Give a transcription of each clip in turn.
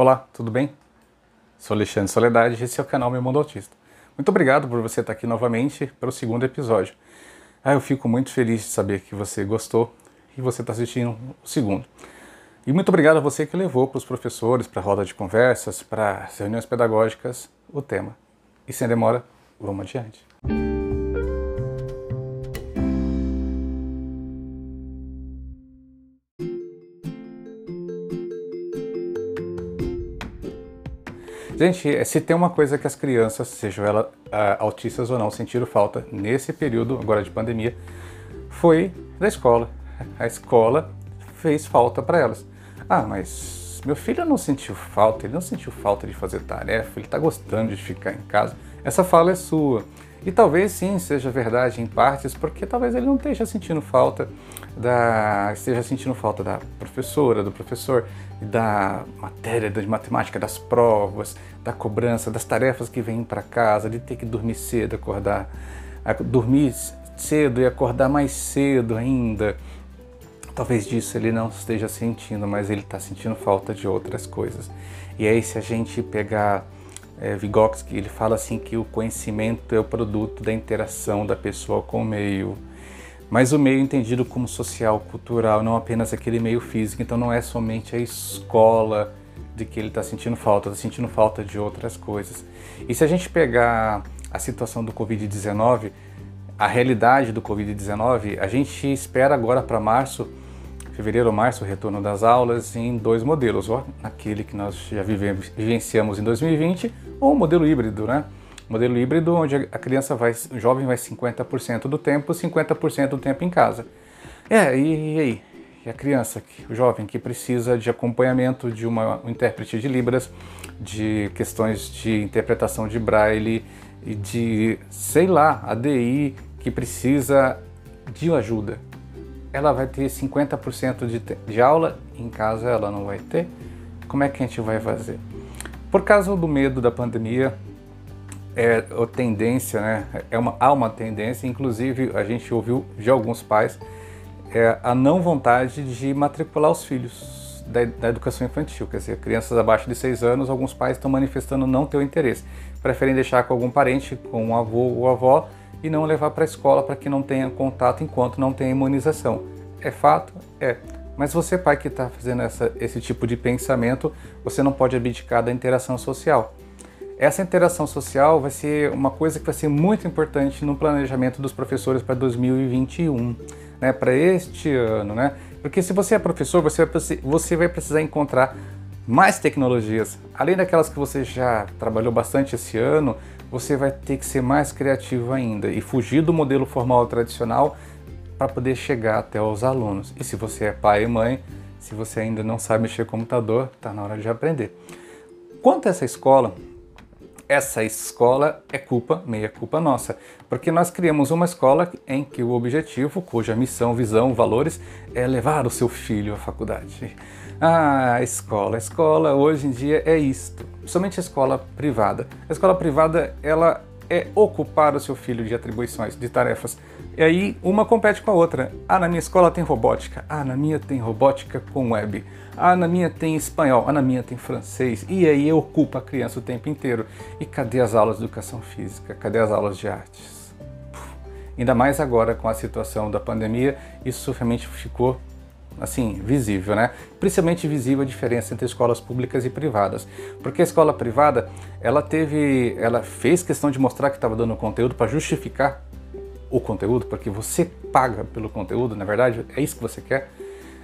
Olá, tudo bem? Sou Alexandre Soledade e esse é o canal Meu Mundo Autista. Muito obrigado por você estar aqui novamente para o segundo episódio. Ah, eu fico muito feliz de saber que você gostou e você está assistindo o segundo. E muito obrigado a você que levou para os professores, para a roda de conversas, para as reuniões pedagógicas o tema. E sem demora, vamos adiante. Gente, é, se tem uma coisa que as crianças, sejam elas autistas ou não, sentiram falta nesse período agora de pandemia, foi da escola. A escola fez falta para elas. Ah, mas meu filho não sentiu falta, ele não sentiu falta de fazer tarefa, ele está gostando de ficar em casa. Essa fala é sua. E talvez sim seja verdade em partes, porque talvez ele não esteja sentindo falta da esteja sentindo falta da professora, do professor, da matéria de matemática, das provas, da cobrança, das tarefas que vêm para casa, de ter que dormir cedo, acordar, dormir cedo e acordar mais cedo ainda. Talvez disso ele não esteja sentindo, mas ele está sentindo falta de outras coisas. E aí se a gente pegar é, Vygotsky, ele fala assim que o conhecimento é o produto da interação da pessoa com o meio. Mas o meio entendido como social, cultural, não apenas aquele meio físico. Então não é somente a escola de que ele está sentindo falta, está sentindo falta de outras coisas. E se a gente pegar a situação do Covid-19, a realidade do Covid-19, a gente espera agora para março fevereiro ou março, o retorno das aulas em dois modelos, ou aquele que nós já vivemos, vivenciamos em 2020, ou o modelo híbrido, né? Modelo híbrido onde a criança vai, o jovem vai 50% do tempo, 50% do tempo em casa. É, e, e aí? E a criança, o jovem que precisa de acompanhamento de uma, um intérprete de Libras, de questões de interpretação de Braille e de, sei lá, ADI, que precisa de ajuda ela vai ter 50% de, de aula, em casa ela não vai ter. Como é que a gente vai fazer? Por causa do medo da pandemia, é a tendência, né? É uma, há uma tendência, inclusive a gente ouviu de alguns pais, é a não vontade de matricular os filhos da, da, educação infantil. Quer dizer, crianças abaixo de 6 anos, alguns pais estão manifestando não ter o interesse. Preferem deixar com algum parente, com um avô ou avó, e não levar para a escola para que não tenha contato enquanto não tenha imunização. É fato? É. Mas você, pai que está fazendo essa, esse tipo de pensamento, você não pode abdicar da interação social. Essa interação social vai ser uma coisa que vai ser muito importante no planejamento dos professores para 2021, né? para este ano. Né? Porque se você é professor, você vai, você vai precisar encontrar mais tecnologias. Além daquelas que você já trabalhou bastante esse ano, você vai ter que ser mais criativo ainda e fugir do modelo formal tradicional para poder chegar até os alunos. E se você é pai e mãe, se você ainda não sabe mexer com computador, está na hora de aprender. Quanto a essa escola, essa escola é culpa, meia culpa nossa, porque nós criamos uma escola em que o objetivo, cuja missão, visão, valores é levar o seu filho à faculdade. Ah, escola, escola hoje em dia é isto, somente a escola privada. A escola privada, ela é ocupar o seu filho de atribuições, de tarefas. E aí uma compete com a outra. Ah, na minha escola tem robótica. Ah, na minha tem robótica com web. Ah, na minha tem espanhol. Ah, na minha tem francês. E aí ocupa a criança o tempo inteiro. E cadê as aulas de educação física? Cadê as aulas de artes? Puf. Ainda mais agora com a situação da pandemia, isso realmente ficou assim, visível, né? Principalmente visível a diferença entre escolas públicas e privadas. Porque a escola privada, ela teve, ela fez questão de mostrar que estava dando conteúdo para justificar o conteúdo, porque você paga pelo conteúdo, na verdade, é isso que você quer.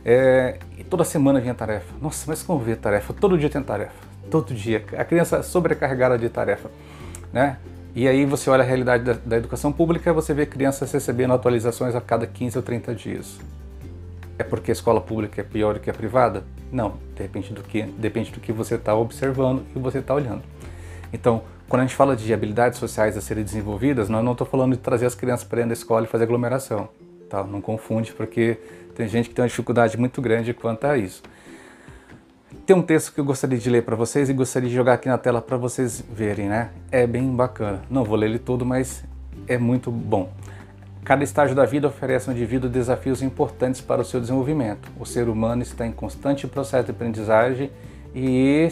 É, e toda semana vinha tarefa. Nossa, mas como vê tarefa? Todo dia tem tarefa. Todo dia. A criança é sobrecarregada de tarefa, né? E aí você olha a realidade da, da educação pública, você vê crianças recebendo atualizações a cada 15 ou 30 dias. É porque a escola pública é pior do que a privada? Não, depende do que, depende do que você está observando e você está olhando. Então, quando a gente fala de habilidades sociais a serem desenvolvidas, nós não estou falando de trazer as crianças para dentro da escola e fazer aglomeração. Tá? Não confunde, porque tem gente que tem uma dificuldade muito grande quanto a isso. Tem um texto que eu gostaria de ler para vocês e gostaria de jogar aqui na tela para vocês verem, né? É bem bacana. Não vou ler ele todo, mas é muito bom. Cada estágio da vida oferece ao indivíduo desafios importantes para o seu desenvolvimento. O ser humano está em constante processo de aprendizagem e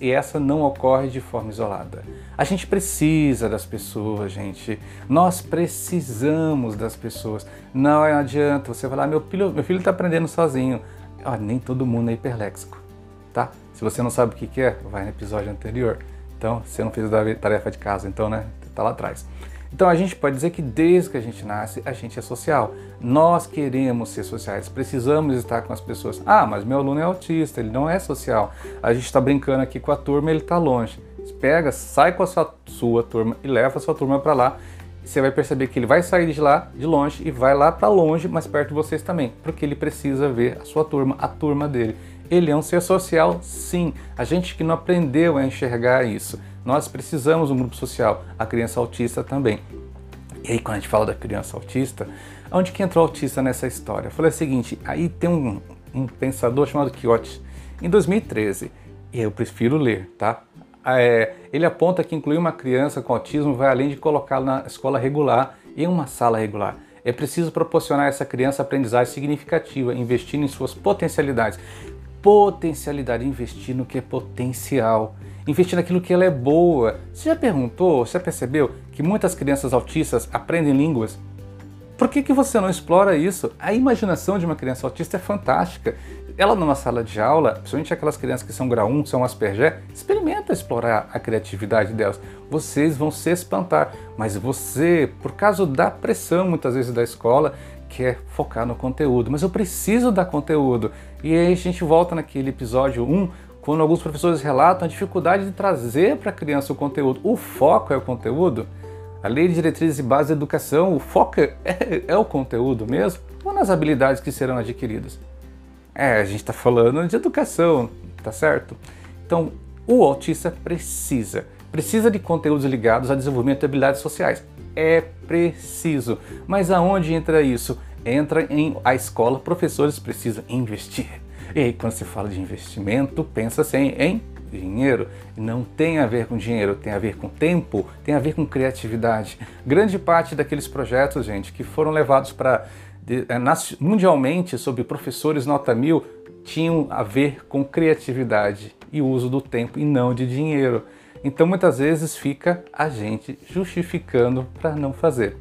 e essa não ocorre de forma isolada. A gente precisa das pessoas, gente. Nós precisamos das pessoas. Não adianta você falar, meu filho, meu filho está aprendendo sozinho. Ah, nem todo mundo é hiperléxico, tá? Se você não sabe o que, que é, vai no episódio anterior. Então, você não fez a tarefa de casa, então, né? Tá lá atrás. Então a gente pode dizer que desde que a gente nasce, a gente é social. Nós queremos ser sociais, precisamos estar com as pessoas. Ah, mas meu aluno é autista, ele não é social. A gente está brincando aqui com a turma, ele está longe. Pega, sai com a sua, sua turma e leva a sua turma para lá. Você vai perceber que ele vai sair de lá, de longe, e vai lá para longe, mas perto de vocês também, porque ele precisa ver a sua turma, a turma dele. Ele é um ser social, sim. A gente que não aprendeu a enxergar isso. Nós precisamos de um grupo social, a criança autista também. E aí, quando a gente fala da criança autista, onde que entrou o autista nessa história? Eu falei o seguinte: aí tem um, um pensador chamado Quixote, em 2013, e eu prefiro ler, tá? É, ele aponta que incluir uma criança com autismo vai além de colocá-la na escola regular em uma sala regular. É preciso proporcionar a essa criança aprendizagem significativa, investindo em suas potencialidades. Potencialidade, investir no que é potencial investir naquilo que ela é boa. Você já perguntou, você já percebeu que muitas crianças autistas aprendem línguas? Por que, que você não explora isso? A imaginação de uma criança autista é fantástica. Ela numa sala de aula, principalmente aquelas crianças que são grau 1, são Asperger, experimenta explorar a criatividade delas. Vocês vão se espantar, mas você, por causa da pressão muitas vezes da escola, quer focar no conteúdo. Mas eu preciso dar conteúdo. E aí a gente volta naquele episódio 1 quando alguns professores relatam a dificuldade de trazer para a criança o conteúdo. O foco é o conteúdo? A lei de diretrizes e bases da educação, o foco é, é o conteúdo mesmo? Ou nas habilidades que serão adquiridas? É, a gente está falando de educação, tá certo? Então, o autista precisa, precisa de conteúdos ligados a desenvolvimento de habilidades sociais. É preciso. Mas aonde entra isso? Entra em a escola, professores precisam investir e aí, quando se fala de investimento, pensa-se em, em dinheiro. Não tem a ver com dinheiro, tem a ver com tempo, tem a ver com criatividade. Grande parte daqueles projetos, gente, que foram levados para é, mundialmente sobre professores nota mil, tinham a ver com criatividade e uso do tempo e não de dinheiro. Então muitas vezes fica a gente justificando para não fazer.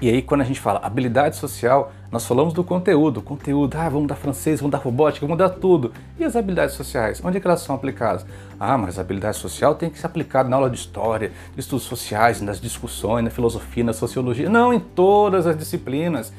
E aí, quando a gente fala habilidade social, nós falamos do conteúdo. Conteúdo, ah, vamos dar francês, vamos dar robótica, vamos dar tudo. E as habilidades sociais? Onde é elas são aplicadas? Ah, mas a habilidade social tem que ser aplicada na aula de história, de estudos sociais, nas discussões, na filosofia, na sociologia. Não, em todas as disciplinas.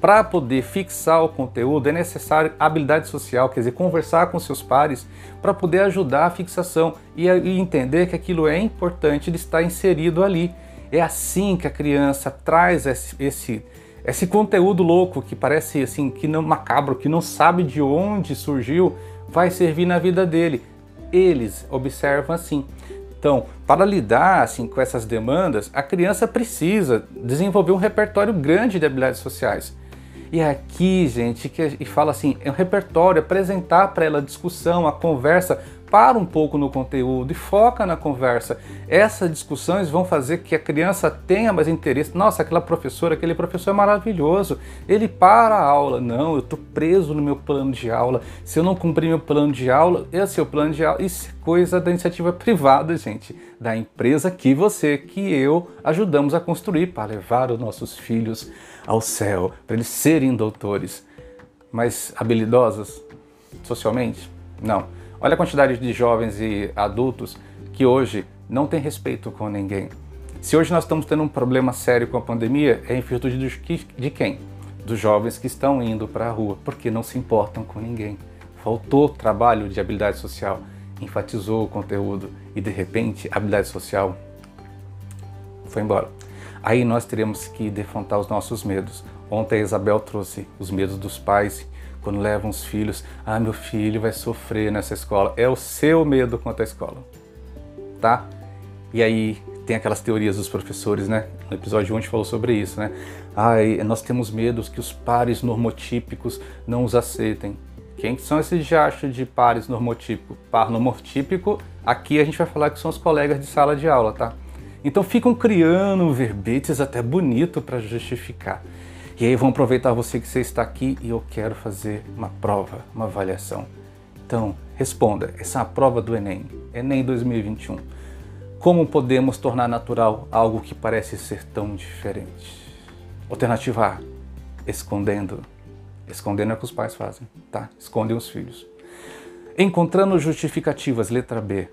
Para poder fixar o conteúdo é necessário habilidade social, quer dizer, conversar com seus pares para poder ajudar a fixação e, e entender que aquilo é importante de estar inserido ali. É assim que a criança traz esse, esse, esse conteúdo louco que parece assim que não macabro, que não sabe de onde surgiu, vai servir na vida dele. Eles observam assim. Então, para lidar assim com essas demandas, a criança precisa desenvolver um repertório grande de habilidades sociais. E é aqui, gente, que fala assim, é um repertório, apresentar para ela a discussão, a conversa, para um pouco no conteúdo e foca na conversa. Essas discussões vão fazer que a criança tenha mais interesse. Nossa, aquela professora, aquele professor é maravilhoso. Ele para a aula. Não, eu estou preso no meu plano de aula. Se eu não cumprir meu plano de aula, esse é o plano de aula. Isso é coisa da iniciativa privada, gente. Da empresa que você, que eu ajudamos a construir para levar os nossos filhos ao céu, para eles serem doutores. Mas habilidosos socialmente? Não Olha a quantidade de jovens e adultos que hoje não têm respeito com ninguém. Se hoje nós estamos tendo um problema sério com a pandemia, é em virtude de quem? Dos jovens que estão indo para a rua, porque não se importam com ninguém. Faltou trabalho de habilidade social, enfatizou o conteúdo e de repente a habilidade social foi embora. Aí nós teremos que defrontar os nossos medos. Ontem a Isabel trouxe os medos dos pais quando levam os filhos, ah, meu filho vai sofrer nessa escola. É o seu medo quanto à escola, tá? E aí tem aquelas teorias dos professores, né? No episódio 1 a gente falou sobre isso, né? Ah, nós temos medos que os pares normotípicos não os aceitem. Quem são esses jachos de pares normotípico? Par normotípico, aqui a gente vai falar que são os colegas de sala de aula, tá? Então ficam criando verbetes até bonito para justificar. E aí vão aproveitar você que você está aqui e eu quero fazer uma prova, uma avaliação. Então, Responda, essa é a prova do Enem, Enem 2021. Como podemos tornar natural algo que parece ser tão diferente? Alternativa A, escondendo. Escondendo é o que os pais fazem, tá? Escondem os filhos. Encontrando justificativas, letra B.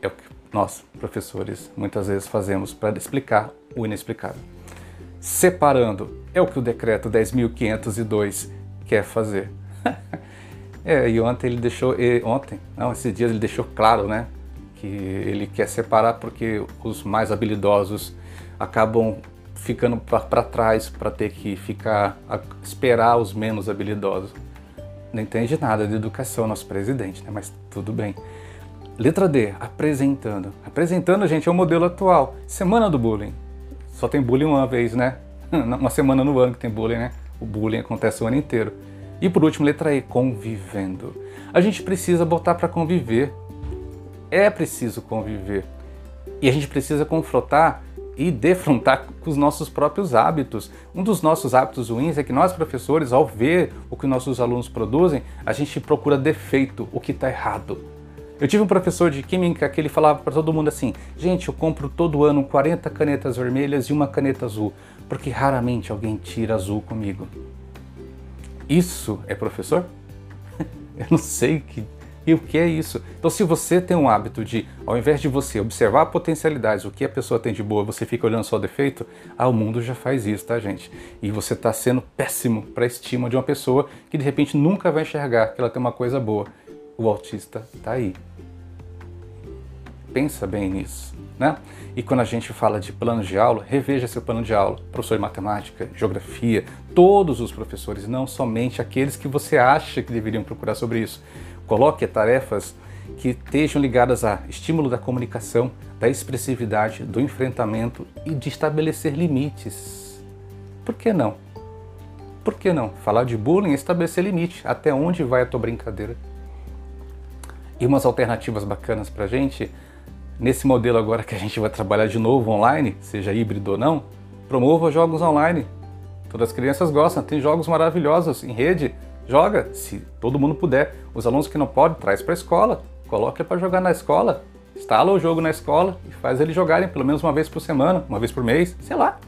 É o que nós, professores, muitas vezes fazemos para explicar o inexplicável. Separando é o que o decreto 10.502 quer fazer. é, e ontem ele deixou, ontem, não, esses dias ele deixou claro, né, que ele quer separar porque os mais habilidosos acabam ficando para trás para ter que ficar a esperar os menos habilidosos não entende nada de educação, nosso presidente, né? mas tudo bem. Letra D, apresentando. Apresentando, gente, é o modelo atual. Semana do bullying. Só tem bullying uma vez, né? Uma semana no ano que tem bullying, né? O bullying acontece o ano inteiro. E por último, letra E, convivendo. A gente precisa botar para conviver. É preciso conviver. E a gente precisa confrontar e defrontar com os nossos próprios hábitos. Um dos nossos hábitos ruins é que nós, professores, ao ver o que nossos alunos produzem, a gente procura defeito, o que está errado. Eu tive um professor de química que ele falava para todo mundo assim: gente, eu compro todo ano 40 canetas vermelhas e uma caneta azul, porque raramente alguém tira azul comigo. Isso é professor? eu não sei que e o que é isso? Então, se você tem um hábito de, ao invés de você observar potencialidades, o que a pessoa tem de boa, você fica olhando só o defeito, ah, o mundo já faz isso, tá, gente? E você está sendo péssimo para a estima de uma pessoa que de repente nunca vai enxergar que ela tem uma coisa boa. O autista está aí. Pensa bem nisso, né? E quando a gente fala de plano de aula, reveja seu plano de aula. Professor de matemática, geografia, todos os professores, não somente aqueles que você acha que deveriam procurar sobre isso. Coloque tarefas que estejam ligadas a estímulo da comunicação, da expressividade, do enfrentamento e de estabelecer limites. Por que não? Por que não? Falar de bullying é estabelecer limite. Até onde vai a tua brincadeira? E umas alternativas bacanas para gente, nesse modelo agora que a gente vai trabalhar de novo online, seja híbrido ou não, promova jogos online. Todas as crianças gostam, tem jogos maravilhosos em rede, Joga, se todo mundo puder. Os alunos que não podem, traz para a escola. Coloca para jogar na escola. Instala o jogo na escola e faz eles jogarem pelo menos uma vez por semana, uma vez por mês, sei lá.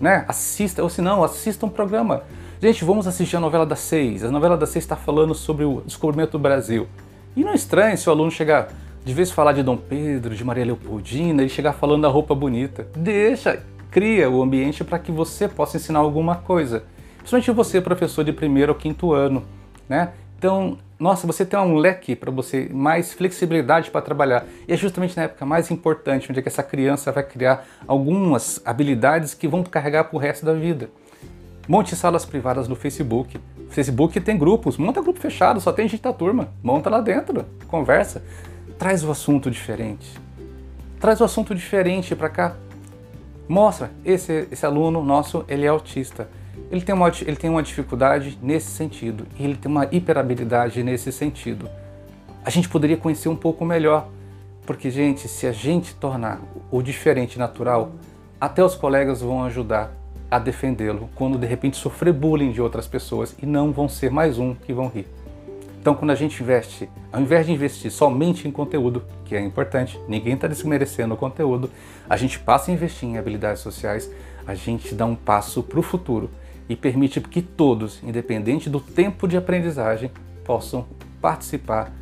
Né? Assista, ou se não, assista um programa. Gente, vamos assistir a novela das seis. A novela das seis está falando sobre o descobrimento do Brasil. E não é estranho se o aluno chegar, de vez falar de Dom Pedro, de Maria Leopoldina, ele chegar falando da roupa bonita. Deixa, cria o ambiente para que você possa ensinar alguma coisa principalmente você, professor de primeiro ou quinto ano, né? Então, nossa, você tem um leque para você, mais flexibilidade para trabalhar. E é justamente na época mais importante, onde é que essa criança vai criar algumas habilidades que vão carregar para o resto da vida. Monte salas privadas no Facebook. Facebook tem grupos, monta grupo fechado, só tem gente da turma. Monta lá dentro, conversa. Traz o assunto diferente. Traz o assunto diferente para cá. Mostra, esse, esse aluno nosso, ele é autista ele tem, uma, ele tem uma dificuldade nesse sentido e ele tem uma hiperabilidade nesse sentido. A gente poderia conhecer um pouco melhor, porque, gente, se a gente tornar o diferente natural, até os colegas vão ajudar a defendê-lo quando de repente sofrer bullying de outras pessoas e não vão ser mais um que vão rir. Então, quando a gente investe, ao invés de investir somente em conteúdo, que é importante, ninguém está desmerecendo o conteúdo, a gente passa a investir em habilidades sociais, a gente dá um passo para o futuro e permite que todos, independente do tempo de aprendizagem, possam participar.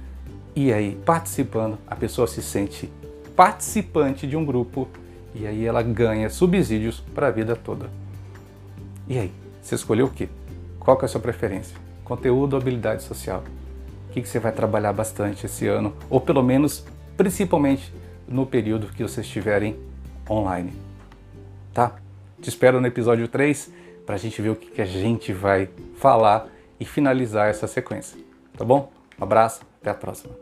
E aí, participando, a pessoa se sente participante de um grupo e aí ela ganha subsídios para a vida toda. E aí, você escolheu o quê? Qual que é a sua preferência? Conteúdo ou habilidade social? O que, que você vai trabalhar bastante esse ano? Ou pelo menos, principalmente, no período que vocês estiverem online. Tá? Te espero no episódio 3 para a gente ver o que, que a gente vai falar e finalizar essa sequência. Tá bom? Um abraço, até a próxima.